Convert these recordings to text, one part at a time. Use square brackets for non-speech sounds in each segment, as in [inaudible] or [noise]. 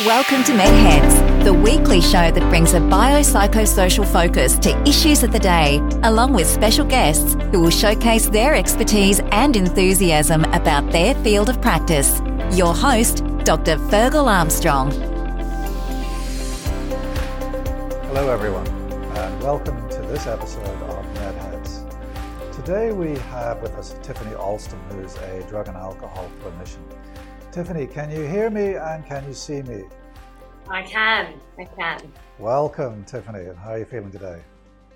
Welcome to MedHeads, the weekly show that brings a biopsychosocial focus to issues of the day, along with special guests who will showcase their expertise and enthusiasm about their field of practice. Your host, Dr. Fergal Armstrong. Hello, everyone, and welcome to this episode of MedHeads. Today we have with us Tiffany Alston, who's a drug and alcohol clinician. Tiffany, can you hear me and can you see me? I can. I can. Welcome, Tiffany, and how are you feeling today?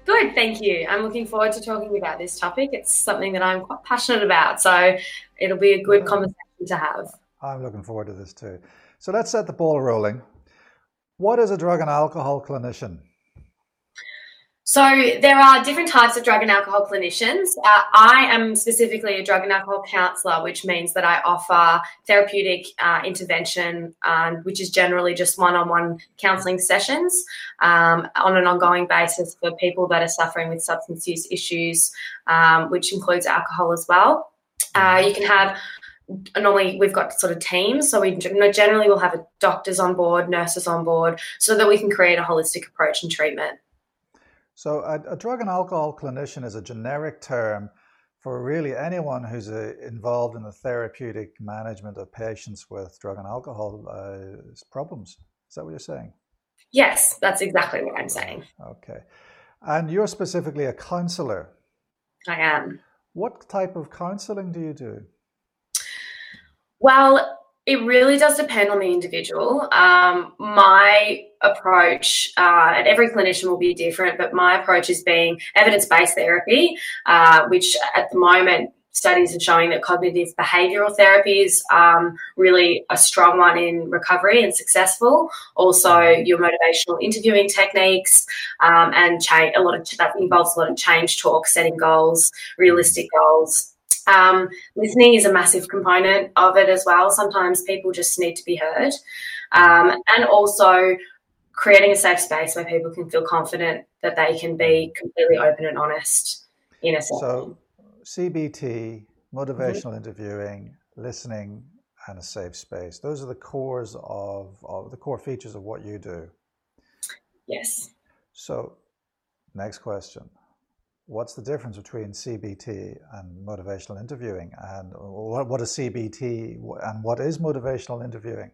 Good, thank you. I'm looking forward to talking about this topic. It's something that I'm quite passionate about, so it'll be a good conversation to have. I'm looking forward to this too. So let's set the ball rolling. What is a drug and alcohol clinician? So there are different types of drug and alcohol clinicians. Uh, I am specifically a drug and alcohol counsellor, which means that I offer therapeutic uh, intervention, um, which is generally just one-on-one counselling sessions um, on an ongoing basis for people that are suffering with substance use issues, um, which includes alcohol as well. Uh, you can have normally we've got sort of teams so we generally will have doctors on board nurses on board so that we can create a holistic approach and treatment so, a, a, drug and alcohol clinician is a generic term for really anyone who's uh, involved in the therapeutic management of patients with drug and alcohol uh, problems. Is that what you're saying? Yes, that's exactly what I'm saying. Okay. And you're specifically a counselor. I am. What type of counseling do you do? Well, it really does depend on the individual. Um, my approach, uh, and every clinician will be different, but my approach is being evidence based therapy, uh, which at the moment studies are showing that cognitive behavioral therapy is um, really a strong one in recovery and successful. Also, your motivational interviewing techniques um, and a lot of that involves a lot of change talk, setting goals, realistic goals. Um, listening is a massive component of it as well. Sometimes people just need to be heard. Um, and also creating a safe space where people can feel confident that they can be completely open and honest in a. So, CBT, motivational mm-hmm. interviewing, listening, and a safe space. Those are the cores of, of the core features of what you do. Yes. So, next question what's the difference between CBT and motivational interviewing? And what, is CBT and what is motivational interviewing?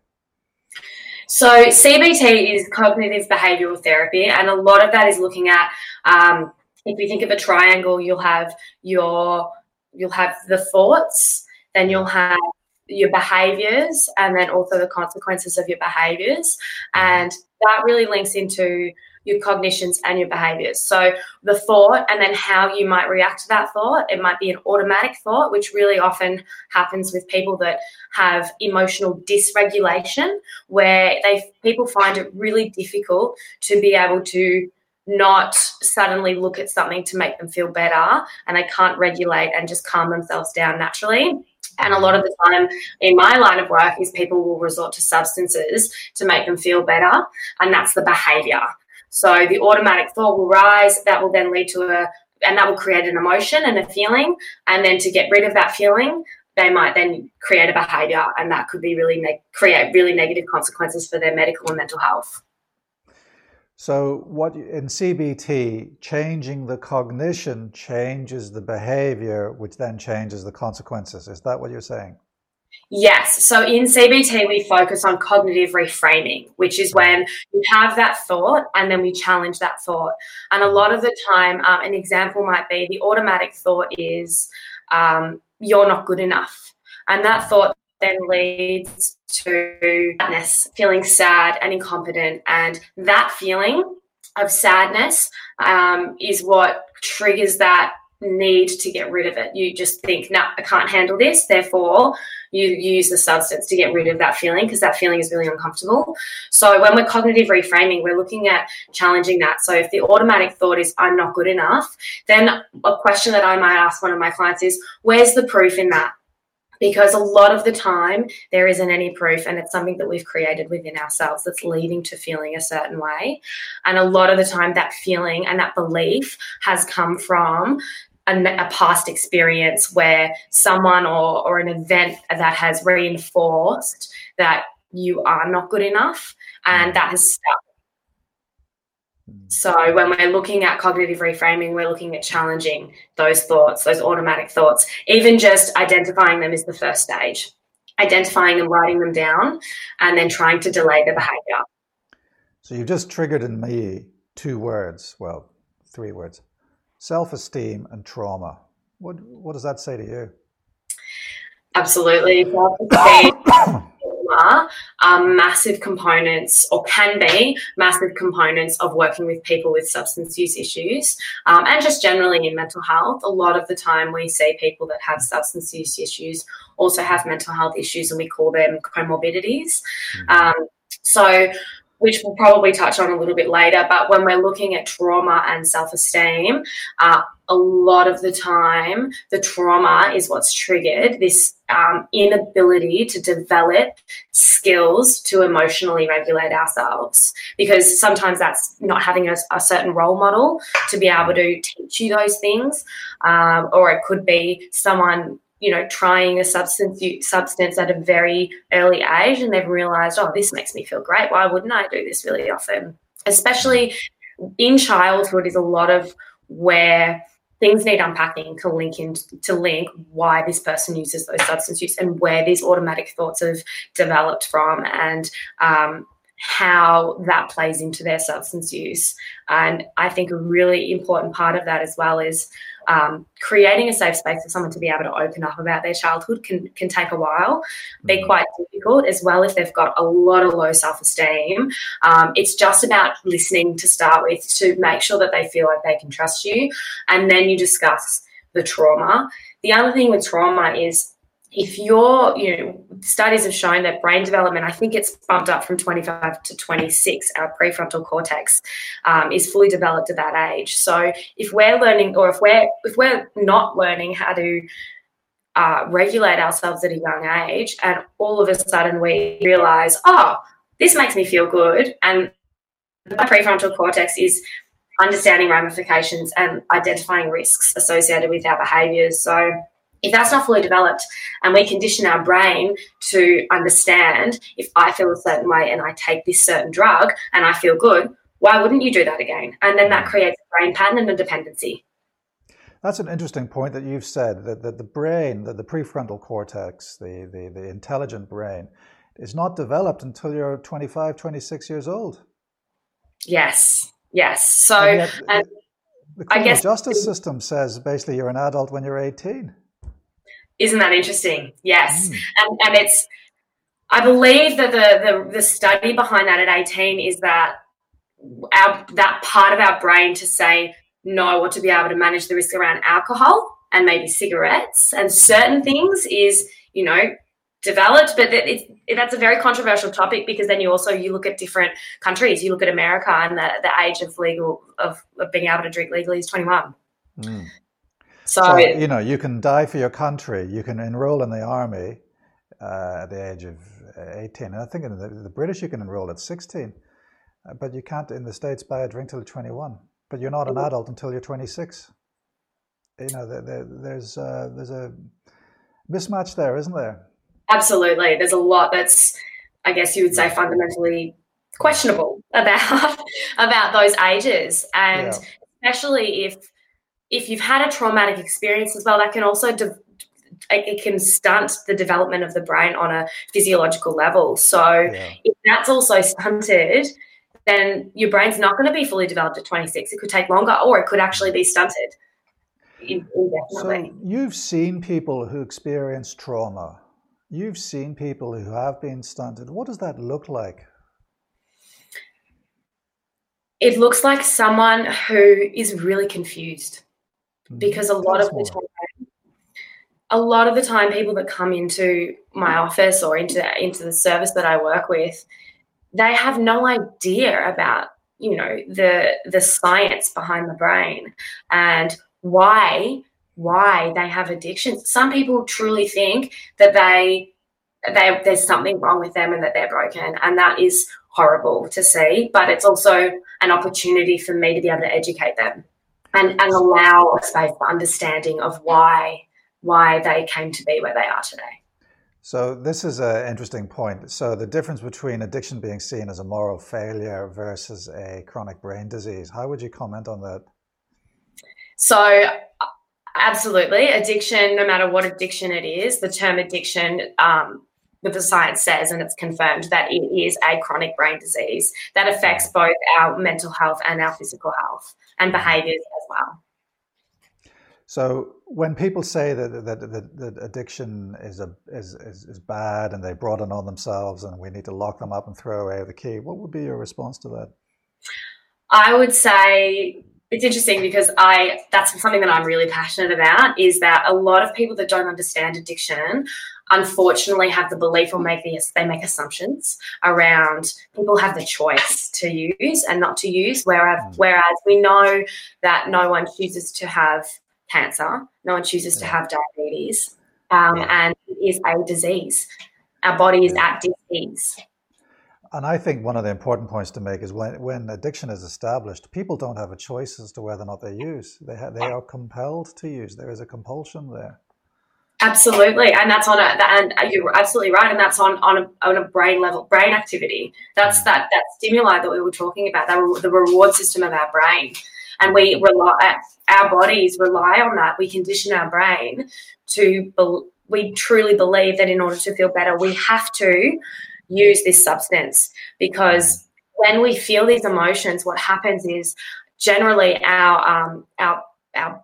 So, CBT is cognitive behavioral therapy, and a lot of that is looking at um, if you think of a triangle, you'll have your you'll have the thoughts, then you'll have your behaviors, and then also the consequences of your behaviors, and that really links into your cognitions and your behaviors. So the thought and then how you might react to that thought. It might be an automatic thought, which really often happens with people that have emotional dysregulation, where they people find it really difficult to be able to not suddenly look at something to make them feel better and they can't regulate and just calm themselves down naturally. And a lot of the time in my line of work is people will resort to substances to make them feel better. And that's the behavior. So the automatic thought will rise. That will then lead to a, and that will create an emotion and a feeling. And then to get rid of that feeling, they might then create a behavior, and that could be really ne- create really negative consequences for their medical and mental health. So, what in CBT, changing the cognition changes the behavior, which then changes the consequences. Is that what you're saying? Yes. So in CBT, we focus on cognitive reframing, which is when you have that thought and then we challenge that thought. And a lot of the time, um, an example might be the automatic thought is, um, you're not good enough. And that thought then leads to sadness, feeling sad and incompetent. And that feeling of sadness um, is what triggers that need to get rid of it. You just think, no, I can't handle this. Therefore, you use the substance to get rid of that feeling because that feeling is really uncomfortable. So when we're cognitive reframing, we're looking at challenging that. So if the automatic thought is, I'm not good enough, then a question that I might ask one of my clients is, where's the proof in that? because a lot of the time there isn't any proof and it's something that we've created within ourselves that's leading to feeling a certain way and a lot of the time that feeling and that belief has come from a, a, past experience where someone or, or an event that has reinforced that you are not good enough, and mm. that has stuck. So when we're looking at cognitive reframing, we're looking at challenging those thoughts, those automatic thoughts. Even just identifying them is the first stage. Identifying and writing them down, and then trying to delay the behavior. So you've just triggered in me two words, well, three words: self-esteem and trauma. What what does that say to you? Absolutely, are massive components or can be massive components of working with people with substance use issues um, and just generally in mental health. A lot of the time, we see people that have substance use issues also have mental health issues, and we call them comorbidities. Mm-hmm. Um, so, which we'll probably touch on a little bit later. But when we're looking at trauma and self esteem, uh, a lot of the time, the trauma is what's triggered this um, inability to develop skills to emotionally regulate ourselves. Because sometimes that's not having a, a certain role model to be able to teach you those things, um, or it could be someone you know, trying a substance substance at a very early age, and they've realised, oh, this makes me feel great. Why wouldn't I do this really often? Especially in childhood, is a lot of where things need unpacking to link in to link why this person uses those substance use and where these automatic thoughts have developed from and um, how that plays into their substance use. And I think a really important part of that as well is um, creating a safe space for someone to be able to open up about their childhood can, can take a while, be mm-hmm. quite difficult as well if they've got a lot of low self esteem. Um, it's just about listening to start with to make sure that they feel like they can trust you. And then you discuss the trauma. The other thing with trauma is if you're, you know, studies have shown that brain development, I think it's bumped up from 25 to 26, our prefrontal cortex um, is fully developed at that age. So if we're learning, or if we're if we're not learning how to uh, regulate ourselves at a young age, and all of a sudden we realize, oh, this makes me feel good, and the prefrontal cortex is understanding ramifications and identifying risks associated with our behaviors. So if that's not fully developed and we condition our brain to understand if I feel a certain way and I take this certain drug and I feel good, why wouldn't you do that again? And then that mm. creates a brain pattern and a dependency. That's an interesting point that you've said that, that the brain, that the prefrontal cortex, the, the, the intelligent brain, is not developed until you're 25, 26 years old. Yes, yes. So, yet, and the criminal I guess justice system says basically you're an adult when you're 18. Isn't that interesting? Yes. Mm. And, and it's, I believe that the, the, the study behind that at 18 is that our, that part of our brain to say no or to be able to manage the risk around alcohol and maybe cigarettes and certain things is, you know, developed but it, it, that's a very controversial topic because then you also you look at different countries you look at america and the, the age of legal of, of being able to drink legally is 21 mm. So, so, you know, you can die for your country. You can enroll in the army uh, at the age of 18. And I think in the, the British you can enroll at 16, uh, but you can't in the States buy a drink till you're 21. But you're not an mm-hmm. adult until you're 26. You know, the, the, there's uh, there's a mismatch there, isn't there? Absolutely. There's a lot that's, I guess you would say, fundamentally questionable [laughs] about about those ages, and yeah. especially if if you've had a traumatic experience as well, that can also de- it can stunt the development of the brain on a physiological level. So yeah. if that's also stunted, then your brain's not going to be fully developed at 26. It could take longer, or it could actually be stunted. So you've seen people who experience trauma. You've seen people who have been stunted. What does that look like? It looks like someone who is really confused because a lot of the time a lot of the time people that come into my office or into into the service that I work with they have no idea about you know the the science behind the brain and why why they have addictions. Some people truly think that they they there's something wrong with them and that they're broken and that is horrible to see but it's also an opportunity for me to be able to educate them and, and allow a space for understanding of why why they came to be where they are today. So this is an interesting point. So the difference between addiction being seen as a moral failure versus a chronic brain disease. How would you comment on that? So absolutely, addiction, no matter what addiction it is, the term addiction, um, the science says, and it's confirmed that it is a chronic brain disease that affects both our mental health and our physical health and behaviors as well. So when people say that, that, that, that addiction is, a, is, is, is, bad and they brought it on themselves and we need to lock them up and throw away the key, what would be your response to that? I would say it's interesting because I that's something that I'm really passionate about is that a lot of people that don't understand addiction unfortunately have the belief or make the they make assumptions around people have the choice to use and not to use whereas mm. whereas we know that no one chooses to have cancer. No one chooses to have diabetes. Um, and it is a disease. Our body is at disease. And I think one of the important points to make is when, when addiction is established, people don't have a choice as to whether or not they use. They, ha- they are compelled to use. There is a compulsion there. Absolutely, and that's on a and you're absolutely right, and that's on on a, on a brain level, brain activity. That's mm. that that stimuli that we were talking about, that the reward system of our brain. And we rely our bodies rely on that. We condition our brain to we truly believe that in order to feel better we have to use this substance. Because when we feel these emotions what happens is generally our um, our our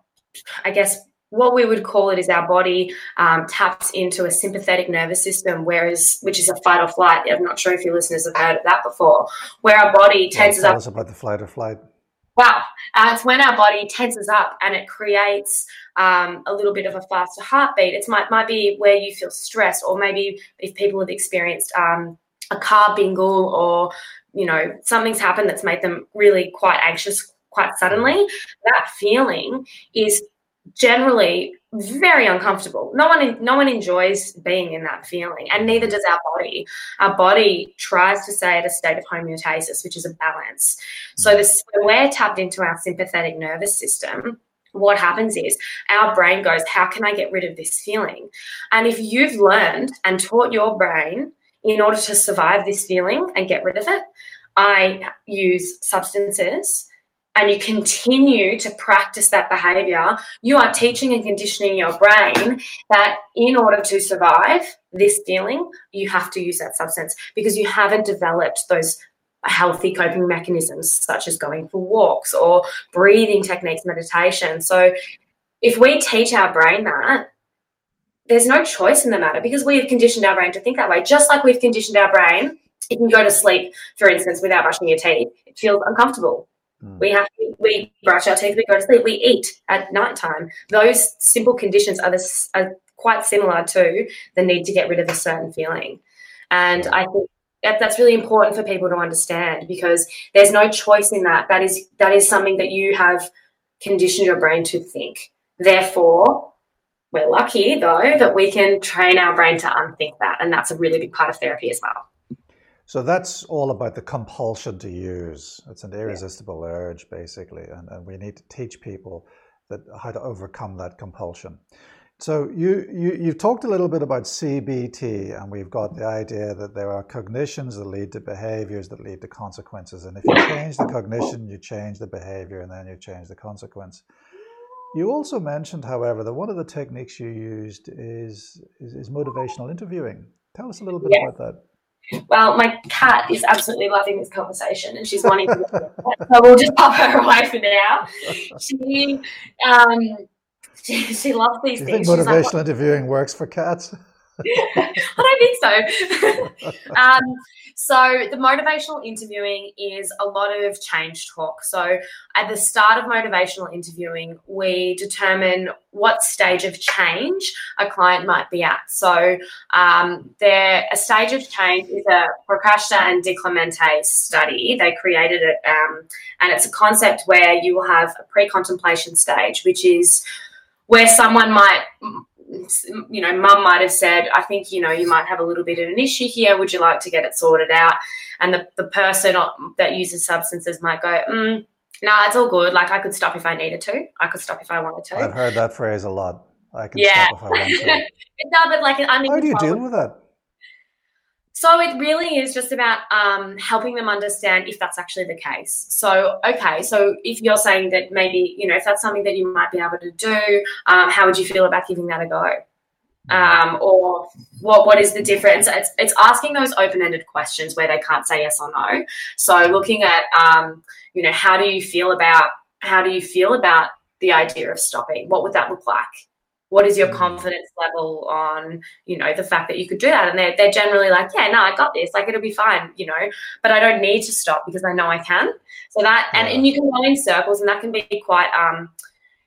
i guess what we would call it is our body um, taps into a sympathetic nervous system, whereas which is a fight or flight. I'm not sure if your listeners have heard of that before, where our body tenses yeah, tell up. Us about the flight or flight. Wow. Uh, it's when our body tenses up and it creates um, a little bit of a faster heartbeat. It might, might be where you feel stressed, or maybe if people have experienced um, a car bingle or, you know, something's happened that's made them really quite anxious quite suddenly. That feeling is generally very uncomfortable. No one no one enjoys being in that feeling, and neither does our body. Our body tries to stay at a state of homeostasis, which is a balance. So this when we're tapped into our sympathetic nervous system, what happens is our brain goes, How can I get rid of this feeling? And if you've learned and taught your brain in order to survive this feeling and get rid of it, I use substances and you continue to practice that behavior, you are teaching and conditioning your brain that in order to survive this feeling, you have to use that substance because you haven't developed those healthy coping mechanisms, such as going for walks or breathing techniques, meditation. So, if we teach our brain that, there's no choice in the matter because we have conditioned our brain to think that way, just like we've conditioned our brain. If you go to sleep, for instance, without brushing your teeth, it feels uncomfortable Mm. We have to, we brush our teeth, we go to sleep, we eat at night time. Those simple conditions are, this, are quite similar to the need to get rid of a certain feeling. And I think that, that's really important for people to understand because there's no choice in that. That is that is something that you have conditioned your brain to think. Therefore, we're lucky though that we can train our brain to unthink that, and that's a really big part of therapy as well. So that's all about the compulsion to use. It's an irresistible yeah. urge, basically, and, and we need to teach people that how to overcome that compulsion. So you, you you've talked a little bit about CBT, and we've got the idea that there are cognitions that lead to behaviors that lead to consequences, and if you change the cognition, you change the behavior, and then you change the consequence. You also mentioned, however, that one of the techniques you used is is, is motivational interviewing. Tell us a little bit yeah. about that. Well, my cat is absolutely loving this conversation and she's wanting to. [laughs] so we'll just pop her [laughs] away for now. She, um, she, she loves these Do you things. Think motivational like, interviewing works for cats? [laughs] I don't think so. [laughs] um, so, the motivational interviewing is a lot of change talk. So, at the start of motivational interviewing, we determine what stage of change a client might be at. So, um, a stage of change is a Prochaska and Di Clemente study. They created it, um, and it's a concept where you will have a pre-contemplation stage, which is where someone might you know, mum might have said, I think, you know, you might have a little bit of an issue here. Would you like to get it sorted out? And the, the person that uses substances might go, mm, no, nah, it's all good. Like I could stop if I needed to. I could stop if I wanted to. I've heard that phrase a lot. I can yeah. stop if I want to. [laughs] no, but like I how do you deal with that? So it really is just about um, helping them understand if that's actually the case. So okay, so if you're saying that maybe you know if that's something that you might be able to do, um, how would you feel about giving that a go? Um, or what what is the difference? It's, it's asking those open ended questions where they can't say yes or no. So looking at um, you know how do you feel about how do you feel about the idea of stopping? What would that look like? What is your confidence level on you know the fact that you could do that? And they're, they're generally like yeah no i got this. Like it'll be fine you know? But i don't need to stop because i know i can. So that and, and you can go in circles and that can be quite um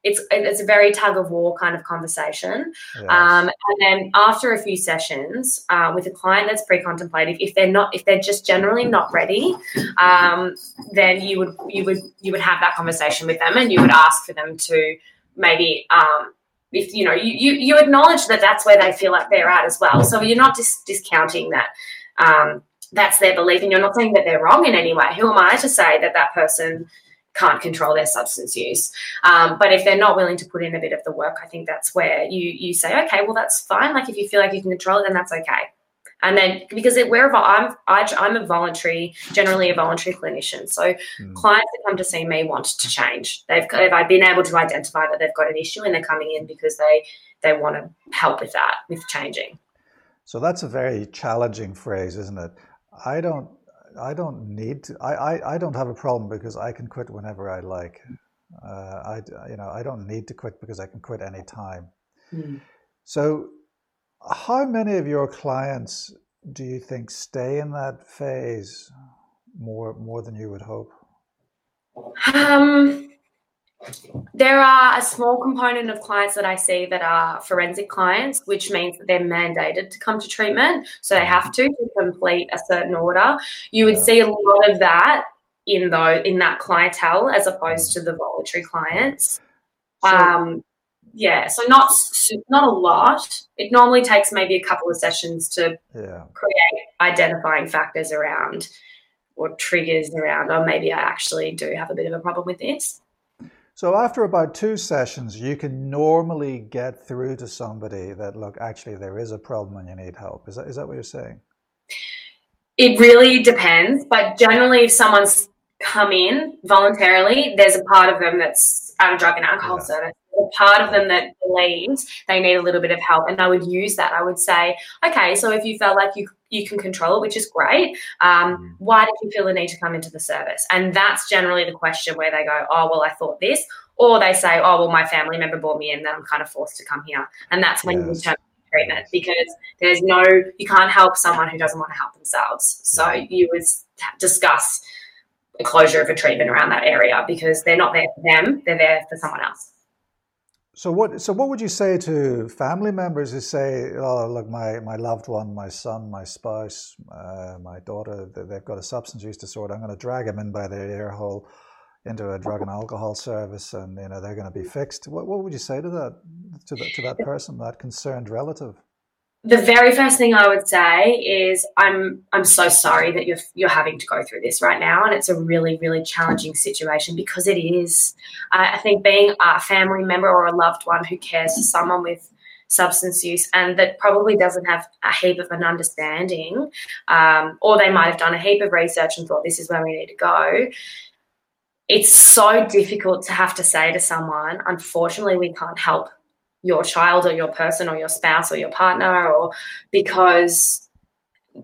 it's it's a very tug of war kind of conversation. Yes. um, and then after a few sessions uh, with a client that's pre-contemplative if they're not if they're just generally not ready um, then you would you would you would have that conversation with them and you would ask for them to maybe um, if you know you, you, you acknowledge that that's where they feel like they're at as well. So you're not just discounting that um, that's their belief and you're not saying that they're wrong in any way. Who am i to say that that person can't control their substance use? Um, but if they're not willing to put in a bit of the work i think that's where you you say okay well that's fine. Like if you feel like you can control it then that's okay and then because it, wherever I'm, I, am i am a voluntary, generally a voluntary clinician. So mm. clients that come to see me want to change. They've, I've been able to identify that they've got an issue and they're coming in because they they want to help with that, with changing. So that's a very challenging phrase, isn't it? I don't. I don't need to. I, I, I don't have a problem because I can quit whenever I like. Uh, I you know I don't need to quit because I can quit anytime. Mm. So how many of your clients do you think stay in that phase more more than you would hope? Um, there are a small component of clients that I see that are forensic clients, which means that they're mandated to come to treatment. So they have to, to complete a certain order. You would yeah. see a lot of that in though in that clientele as opposed to the voluntary clients. So, um, yeah, so not not a lot. It normally takes maybe a couple of sessions to yeah. create identifying factors around or triggers around, or oh, maybe I actually do have a bit of a problem with this. So after about two sessions, you can normally get through to somebody that look, actually, there is a problem and you need help. Is that is that what you're saying? It really depends, but generally, if someone's come in voluntarily, there's a part of them that's out of drug and alcohol yeah. service a part of them that believes they need a little bit of help. And I would use that. I would say, okay, so if you felt like you you can control it, which is great. Um, mm. why did you feel the need to come into the service? And that's generally the question where they go, oh, well, I thought this. Or they say, oh, well, my family member brought me in, then I'm kind of forced to come here. And that's when yes. you terminate treatment because there's no, you can't help someone who doesn't want to help themselves. So you would discuss a closure of a treatment around that area because they're not there for them, they're there for someone else. So what? So what would you say to family members who say, "Oh, look, my my loved one, my son, my spouse, uh, my daughter, they've got a substance use disorder. I'm going to drag them in by their ear hole into a drug and alcohol service, and you know they're going to be fixed." What what would you say to that to that to that [laughs] person, that concerned relative? The very first thing I would say is I'm I'm so sorry that you're you're having to go through this right now, and it's a really really challenging situation because it is. I think being a family member or a loved one who cares for someone with substance use and that probably doesn't have a heap of an understanding, um, or they might have done a heap of research and thought this is where we need to go. It's so difficult to have to say to someone, unfortunately, we can't help your child or your person or your spouse or your partner or because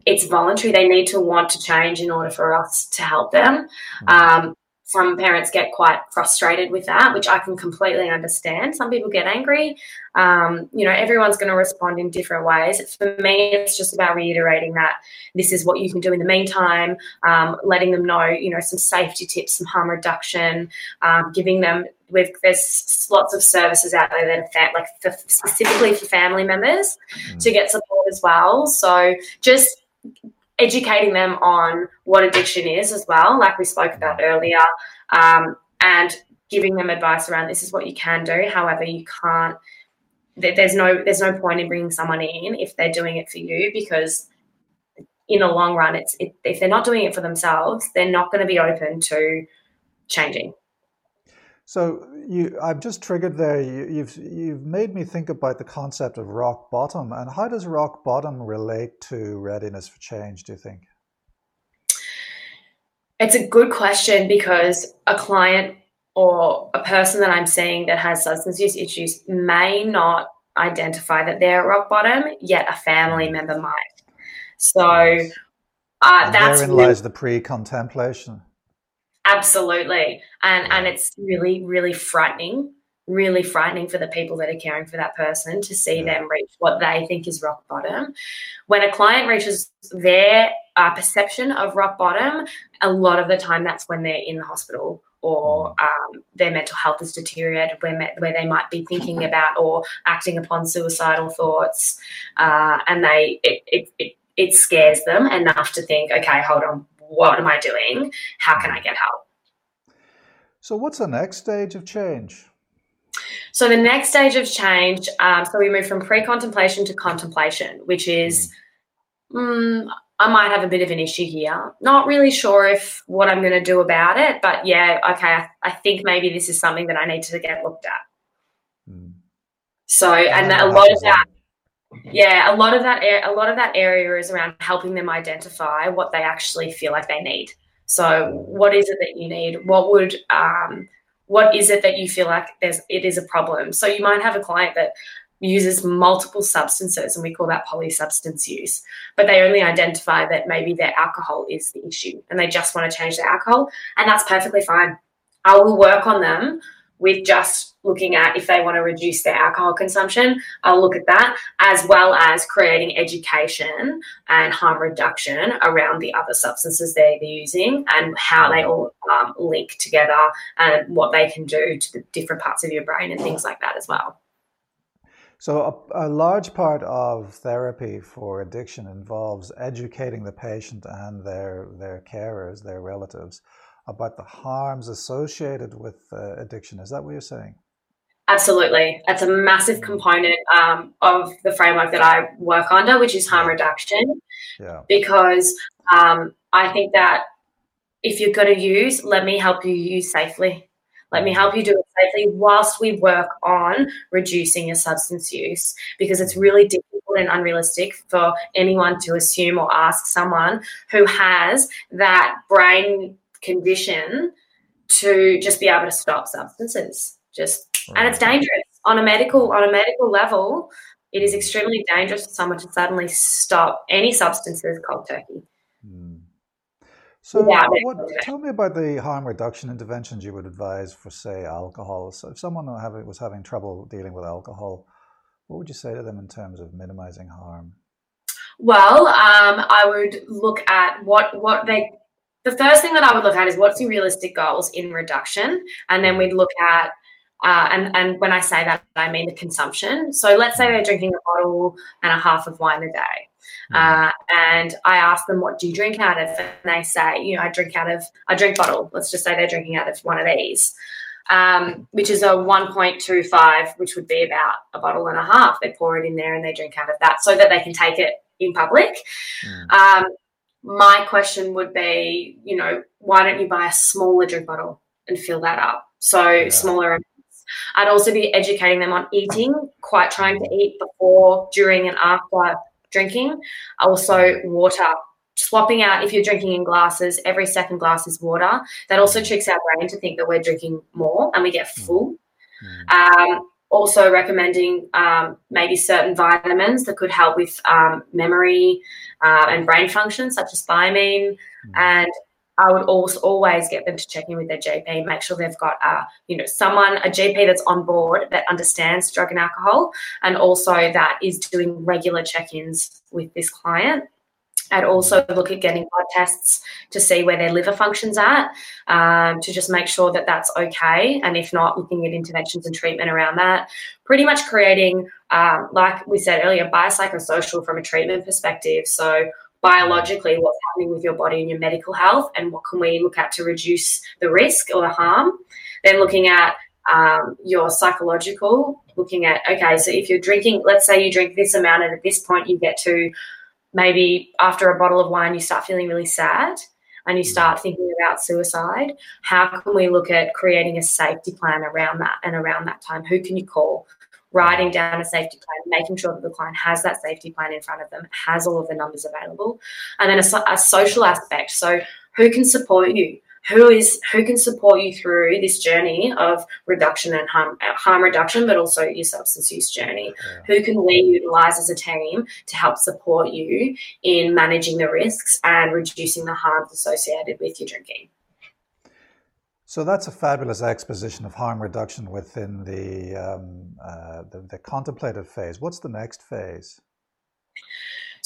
it's voluntary they need to want to change in order for us to help them mm. um, some parents get quite frustrated with that, which I can completely understand. Some people get angry. Um, you know, everyone's going to respond in different ways. For me, it's just about reiterating that this is what you can do in the meantime, um, letting them know, you know, some safety tips, some harm reduction, um, giving them with there's lots of services out there that are like for, specifically for family members mm. to get support as well. So just educating them on what addiction is as well, like we spoke about earlier, um, and giving them advice around this is what you can do. However, you can't. There's no there's no point in bringing someone in if they're doing it for you because in the long run, it's it, if they're not doing it for themselves, they're not going to be open to changing. So you, I've just triggered there. You, you've you've made me think about the concept of rock bottom, and how does rock bottom relate to readiness for change? Do you think? It's a good question because a client or a person that I'm seeing that has substance use issues may not identify that they're at rock bottom, yet a family mm. member might. So uh, that's therein lies the pre-contemplation. Absolutely. And and it's really, really frightening, really frightening for the people that are caring for that person to see yeah. them reach what they think is rock bottom. When a client reaches their uh, perception of rock bottom, a lot of the time that's when they're in the hospital or mm. um, their mental health is deteriorated, where, where they might be thinking about or acting upon suicidal thoughts, uh, and they it, it, it, it scares them enough to think, okay, hold on, what am I doing? How can I get help? So, what's the next stage of change? So, the next stage of change, um, so we move from pre contemplation to contemplation, which is, mm, I might have a bit of an issue here. Not really sure if what I'm going to do about it, but yeah, okay, I, I, think maybe this is something that I need to get looked at. Mm. So, and a lot of that yeah a lot of that a lot of that area is around helping them identify what they actually feel like they need. So what is it that you need? What would um, what is it that you feel like there's it is a problem? So you might have a client that uses multiple substances and we call that polysubstance use but they only identify that maybe their alcohol is the issue and they just want to change their alcohol and that's perfectly fine. I will work on them with just looking at if they want to reduce their alcohol consumption, I'll look at that as well as creating education and harm reduction around the other substances they're using and how they all um, link together and what they can do to the different parts of your brain and things like that as well. So, a, a large part of therapy for addiction involves educating the patient and their, their carers, their relatives, about the harms associated with uh, addiction. Is that what you're saying? Absolutely. That's a massive component um, of the framework that I work under, which is harm reduction. Yeah. Because um, I think that if you're going to use, let me help you use safely. Let me help you do it safely whilst we work on reducing your substance use because it's really difficult and unrealistic for anyone to assume or ask someone who has that brain condition to just be able to stop substances. Just and it's dangerous on a medical on a medical level. It is extremely dangerous for someone to suddenly stop any substances cold turkey. Mm. So, what, tell me about the harm reduction interventions you would advise for, say, alcohol. So, if someone was having trouble dealing with alcohol, what would you say to them in terms of minimizing harm? Well, um, I would look at what what they the first thing that I would look at is what's your realistic goals in reduction, and then we'd look at uh, and and when I say that, I mean the consumption. So let's say they're drinking a bottle and a half of wine a day, mm. uh, and I ask them, "What do you drink out of?" And they say, "You know, I drink out of I drink bottle." Let's just say they're drinking out of one of these, um, which is a one point two five, which would be about a bottle and a half. They pour it in there and they drink out of that, so that they can take it in public. Mm. Um, my question would be, you know, why don't you buy a smaller drink bottle and fill that up? So yeah. smaller amounts. I'd also be educating them on eating, quite trying to eat before, during, and after drinking. Also, water. Swapping out if you're drinking in glasses, every second glass is water. That also tricks our brain to think that we're drinking more and we get mm. full. Mm. Um, also recommending um, maybe certain vitamins that could help with um, memory uh, and brain function, such as thiamine. Mm. And I would also always get them to check in with their GP, make sure they've got a, you know, someone, a GP that's on board that understands drug and alcohol, and also that is doing regular check-ins with this client. I'd also look at getting blood tests to see where their liver functions at, um, to just make sure that that's okay. And if not, looking at interventions and treatment around that. Pretty much creating, um, like we said earlier, biopsychosocial from a treatment perspective. So biologically, what's happening with your body and your medical health, and what can we look at to reduce the risk or the harm. Then looking at um, your psychological, looking at okay, so if you're drinking, let's say you drink this amount, and at this point you get to maybe after a bottle of wine you start feeling really sad and you mm. start thinking about suicide, how can we look at creating a safety plan around that and around that time? Who can you call? Writing down a safety plan, making sure that the client has that safety plan in front of them, has all of the numbers available, and then a, a social aspect. So, who can support you? Who is who can support you through this journey of reduction and harm harm reduction, but also your substance use journey. Yeah. Who can we utilize as a team to help support you in managing the risks and reducing the harms associated with your drinking? So that's a fabulous exposition of harm reduction within the, um, uh, the, the contemplative phase. What's the next phase?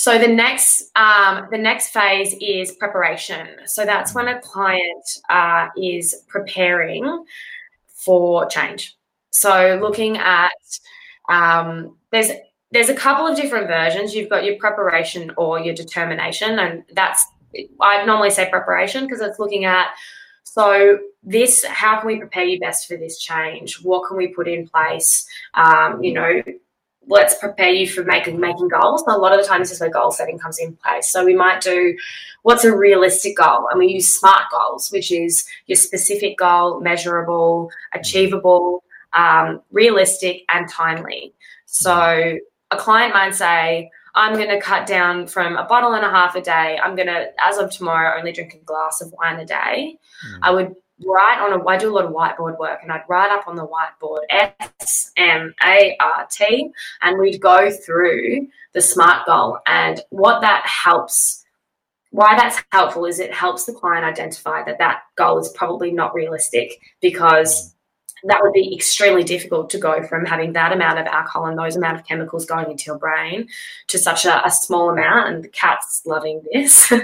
So the next um, the next phase is preparation. So that's when a client uh, is preparing for change. So looking at um, there's there's a couple of different versions. You've got your preparation or your determination, and that's I normally say preparation because it's looking at so this how can we prepare you best for this change? What can we put in place? Um, you know, let's prepare you for making making goals. a lot of the time, this is where goal setting comes in place. So we might do what's a realistic goal, and we use SMART goals, which is your specific goal, measurable, achievable, um, realistic, and timely. So a client might say, I'm going to cut down from a bottle and a half a day. I'm going to, as of tomorrow, only drink a glass of wine a day. Mm. I would write on a I do a lot of whiteboard work and I'd write up on the whiteboard S M A R T and we'd go through the SMART goal and what that helps why that's helpful is it helps the client identify that that goal is probably not realistic because that would be extremely difficult to go from having that amount of alcohol and those amount of chemicals going into your brain to such a, a small amount and the cat's loving this. [laughs]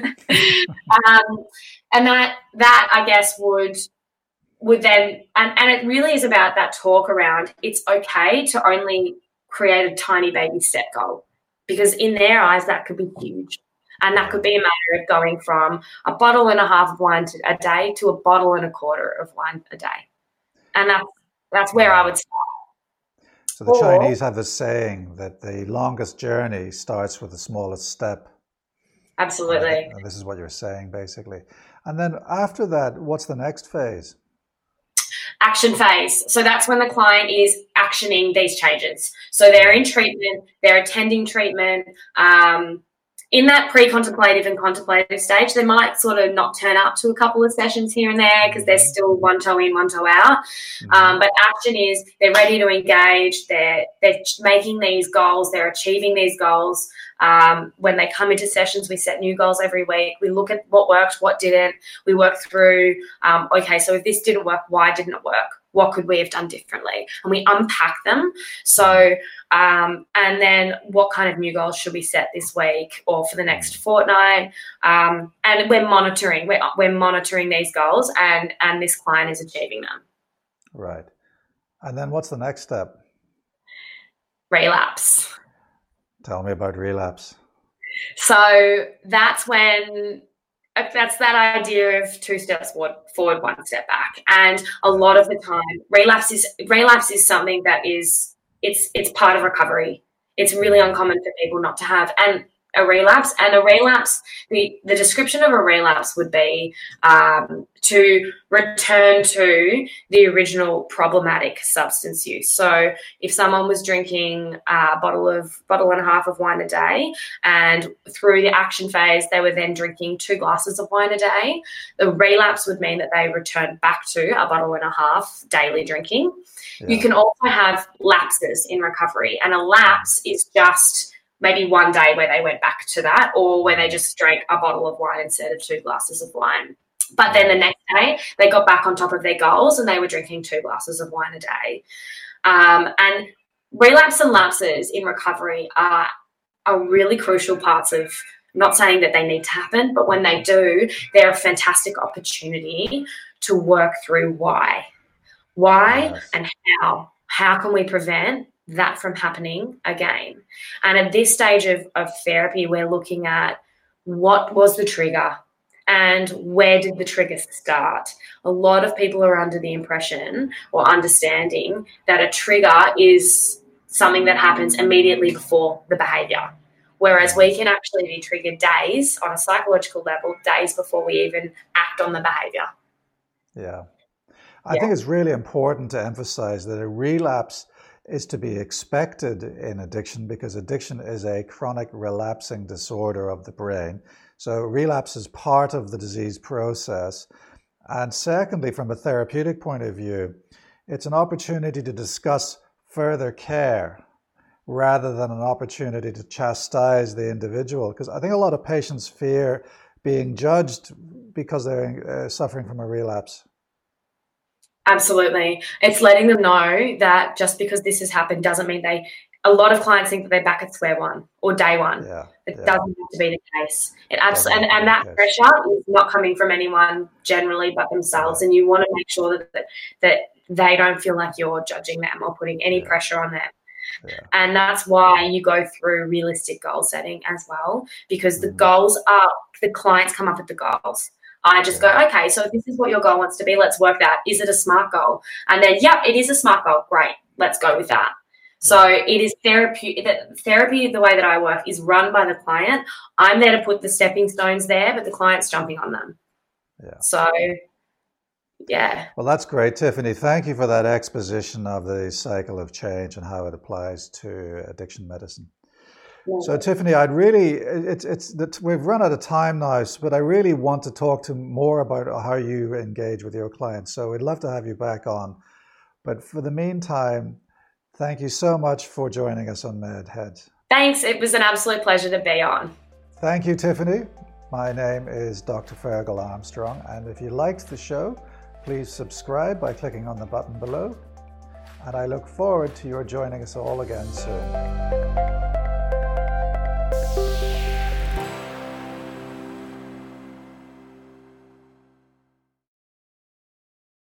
Um, and that that I guess would would then and, and it really is about that talk around it's okay to only create a tiny baby step goal because in their eyes that could be huge. And that could be a matter of going from a bottle and a half of wine a day to a bottle and a quarter of wine a day. And that's that's where i would start. So the or, chinese have a saying that the longest journey starts with the smallest step. Absolutely. And this is what you're saying basically and then after that, what's the next phase? Action phase. So that's when the client is actioning these changes. So they're in treatment, they're attending treatment. Um, in that pre-contemplative and contemplative stage, they might sort of not turn up to a couple of sessions here and there because they're mm-hmm. still one toe in, one toe out. Mm-hmm. Um, but action is they're ready to engage. They're they're making these goals. They're achieving these goals. Um, when they come into sessions, we set new goals every week. We look at what worked, what didn't. We work through, um, okay, so if this didn't work, why didn't it work? What could we have done differently? And we unpack them. So, um, and then what kind of new goals should we set this week or for the next fortnight? Um, and we're monitoring. We're, we're monitoring these goals, and and this client is achieving them. Right. And then what's the next step? Relapse. Tell me about relapse. So that's when that's that idea of two steps forward, one step back. And a lot of the time, relapse is relapse is something that is it's it's part of recovery. It's really uncommon for people not to have. And a relapse. And a relapse, the, the description of a relapse would be um, to return to the original problematic substance use. So if someone was drinking a bottle of bottle and a half of wine a day, and through the action phase they were then drinking two glasses of wine a day, the relapse would mean that they return back to a bottle and a half daily drinking. Yeah. You can also have lapses in recovery, and a lapse is just maybe one day where they went back to that or where they just drank a bottle of wine instead of two glasses of wine. But then the next day, they got back on top of their goals and they were drinking two glasses of wine a day. Um, and relapse and lapses in recovery are, are really crucial parts of I'm not saying that they need to happen, but when they do, they're a fantastic opportunity to work through why. Why yes. and how. How can we prevent that from happening again. And at this stage of, of therapy, we're looking at what was the trigger and where did the trigger start? A lot of people are under the impression or understanding that a trigger is something that happens immediately before the behavior. Whereas we can actually be triggered days on a psychological level, days before we even act on the behavior. Yeah. I yeah. think it's really important to emphasize that a relapse is to be expected in addiction because addiction is a chronic relapsing disorder of the brain. So relapse is part of the disease process. And secondly, from a therapeutic point of view, it's an opportunity to discuss further care rather than an opportunity to chastise the individual. Because I think a lot of patients fear being judged because they're uh, suffering from a relapse. Absolutely. It's letting them know that just because this has happened doesn't mean they. A lot of clients think that they're back at square one or day one. Yeah, it yeah. doesn't have to be the case. It absolutely, and, and that pressure is not coming from anyone generally but themselves. Yeah. And you want to make sure that, that that they don't feel like you're judging them or putting any yeah. pressure on them. Yeah. And that's why you go through realistic goal setting as well, because the mm. goals are the clients come up with the goals. I just go, okay, so if this is what your goal wants to be, let's work that. Is it a smart goal? And then, yep, it is a smart goal. Great, let's go with that. So it is therapy. Therapy, the way that I work, is run by the client. I'm there to put the stepping stones there, but the client's jumping on them. Yeah. So, yeah. Well, that's great, Tiffany. Thank you for that exposition of the cycle of change and how it applies to addiction medicine. So Tiffany, I'd really it's it's that we've run out of time now, but I really want to talk to more about how you engage with your clients. So we'd love to have you back on. But for the meantime, thank you so much for joining us on MedHead. Thanks. It was an absolute pleasure to be on. Thank you, Tiffany. My name is Dr. Fergal Armstrong, and if you liked the show, please subscribe by clicking on the button below. And I look forward to your joining us all again soon.